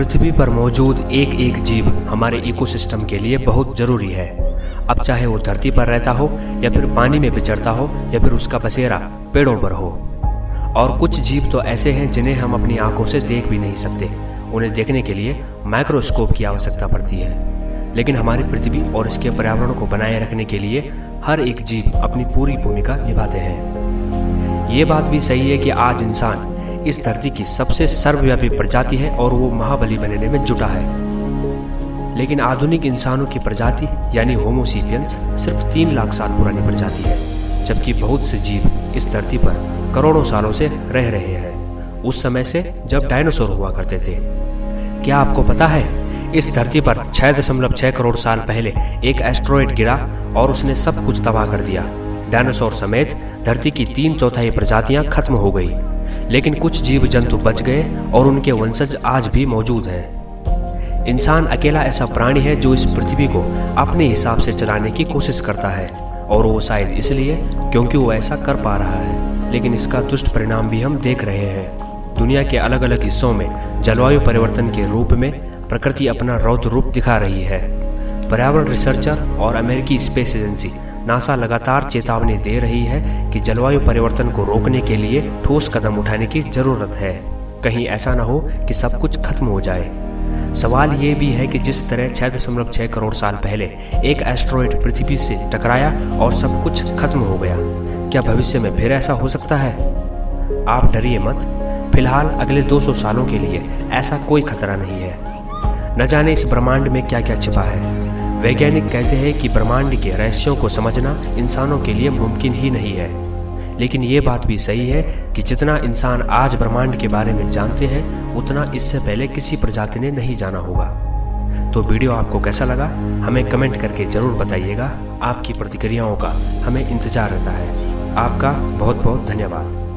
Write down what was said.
पृथ्वी पर मौजूद एक एक जीव हमारे इकोसिस्टम के लिए बहुत ज़रूरी है। अब चाहे वो धरती पर रहता हो, या फिर पानी में बिचरता हो, या फिर उसका बसेरा पेड़ों पर हो। और कुछ जीव तो ऐसे हैं जिन्हें हम अपनी आँखों से देख भी नहीं सकते। उन्हें देखने के लिए माइक्रोस्कोप की आवश्यकता पड़ती है। लेकिन हमारी पृथ्वी और इसके पर्यावरण को बनाए रखने के लिए हर एक जीव अपनी पूरी भूमिका निभाते हैं। ये बात भी सही है कि आज इंसान इस धरती की सबसे सर्वव्यापी प्रजाति है और वो महाबली बनने में जुटा है। लेकिन आधुनिक इंसानों की प्रजाति, यानी होमोसीपियंस सिर्फ़ तीन लाख साल पुरानी प्रजाति है, जबकि बहुत से जीव इस धरती पर करोड़ों सालों से रह रहे हैं। उस समय से जब डायनासोर हुआ करते थे। क्या आपको पता है, इस धरती पर 6.6 करोड़ साल पहले एक एस्ट्रॉयड गिरा और उसने सब कुछ तबाह कर दिया? डायनासोर समेत धरती की तीन चौथाई प्रजातियाँ खत्म हो गई। लेकिन कुछ जीव जंतु बच गए और उनके वंशज आज भी मौजूद हैं। इंसान अकेला ऐसा प्राणी है जो इस पृथ्वी को अपने हिसाब से चलाने की कोशिश करता है, और वो शायद इसलिए क्योंकि वो ऐसा कर पा रहा है। लेकिन इसका दुष्ट परिणाम भी हम देख रहे हैं। दुनिया के अलग अलग हिस्सों में जलवायु परिवर्तन के रूप में प्रकृति अपना रौद्र रूप दिखा रही है। पर्यावरण रिसर्चर और अमेरिकी स्पेस एजेंसी नासा लगातार चेतावनी दे रही है कि जलवायु परिवर्तन को रोकने के लिए ठोस कदम उठाने की ज़रूरत है। कहीं ऐसा ना हो कि सब कुछ खत्म हो जाए। सवाल ये भी है कि जिस तरह 6.6 करोड़ साल पहले एक एस्ट्रॉयड पृथ्वी से टकराया और सब कुछ खत्म हो गया, क्या भविष्य में फिर ऐसा हो सकता है? आप डरिए मत। फ़िलहाल अगले 200 सालों के लिए ऐसा कोई खतरा नहीं है। न जाने इस ब्रह्मांड में क्या क्या छिपा है। वैज्ञानिक कहते हैं कि ब्रह्मांड के रहस्यों को समझना इंसानों के लिए मुमकिन ही नहीं है। लेकिन ये बात भी सही है कि जितना इंसान आज ब्रह्मांड के बारे में जानते हैं, उतना इससे पहले किसी प्रजाति ने नहीं जाना होगा। तो वीडियो आपको कैसा लगा, हमें कमेंट करके ज़रूर बताइएगा। आपकी प्रतिक्रियाओं का हमें इंतज़ार रहता है। आपका बहुत बहुत धन्यवाद।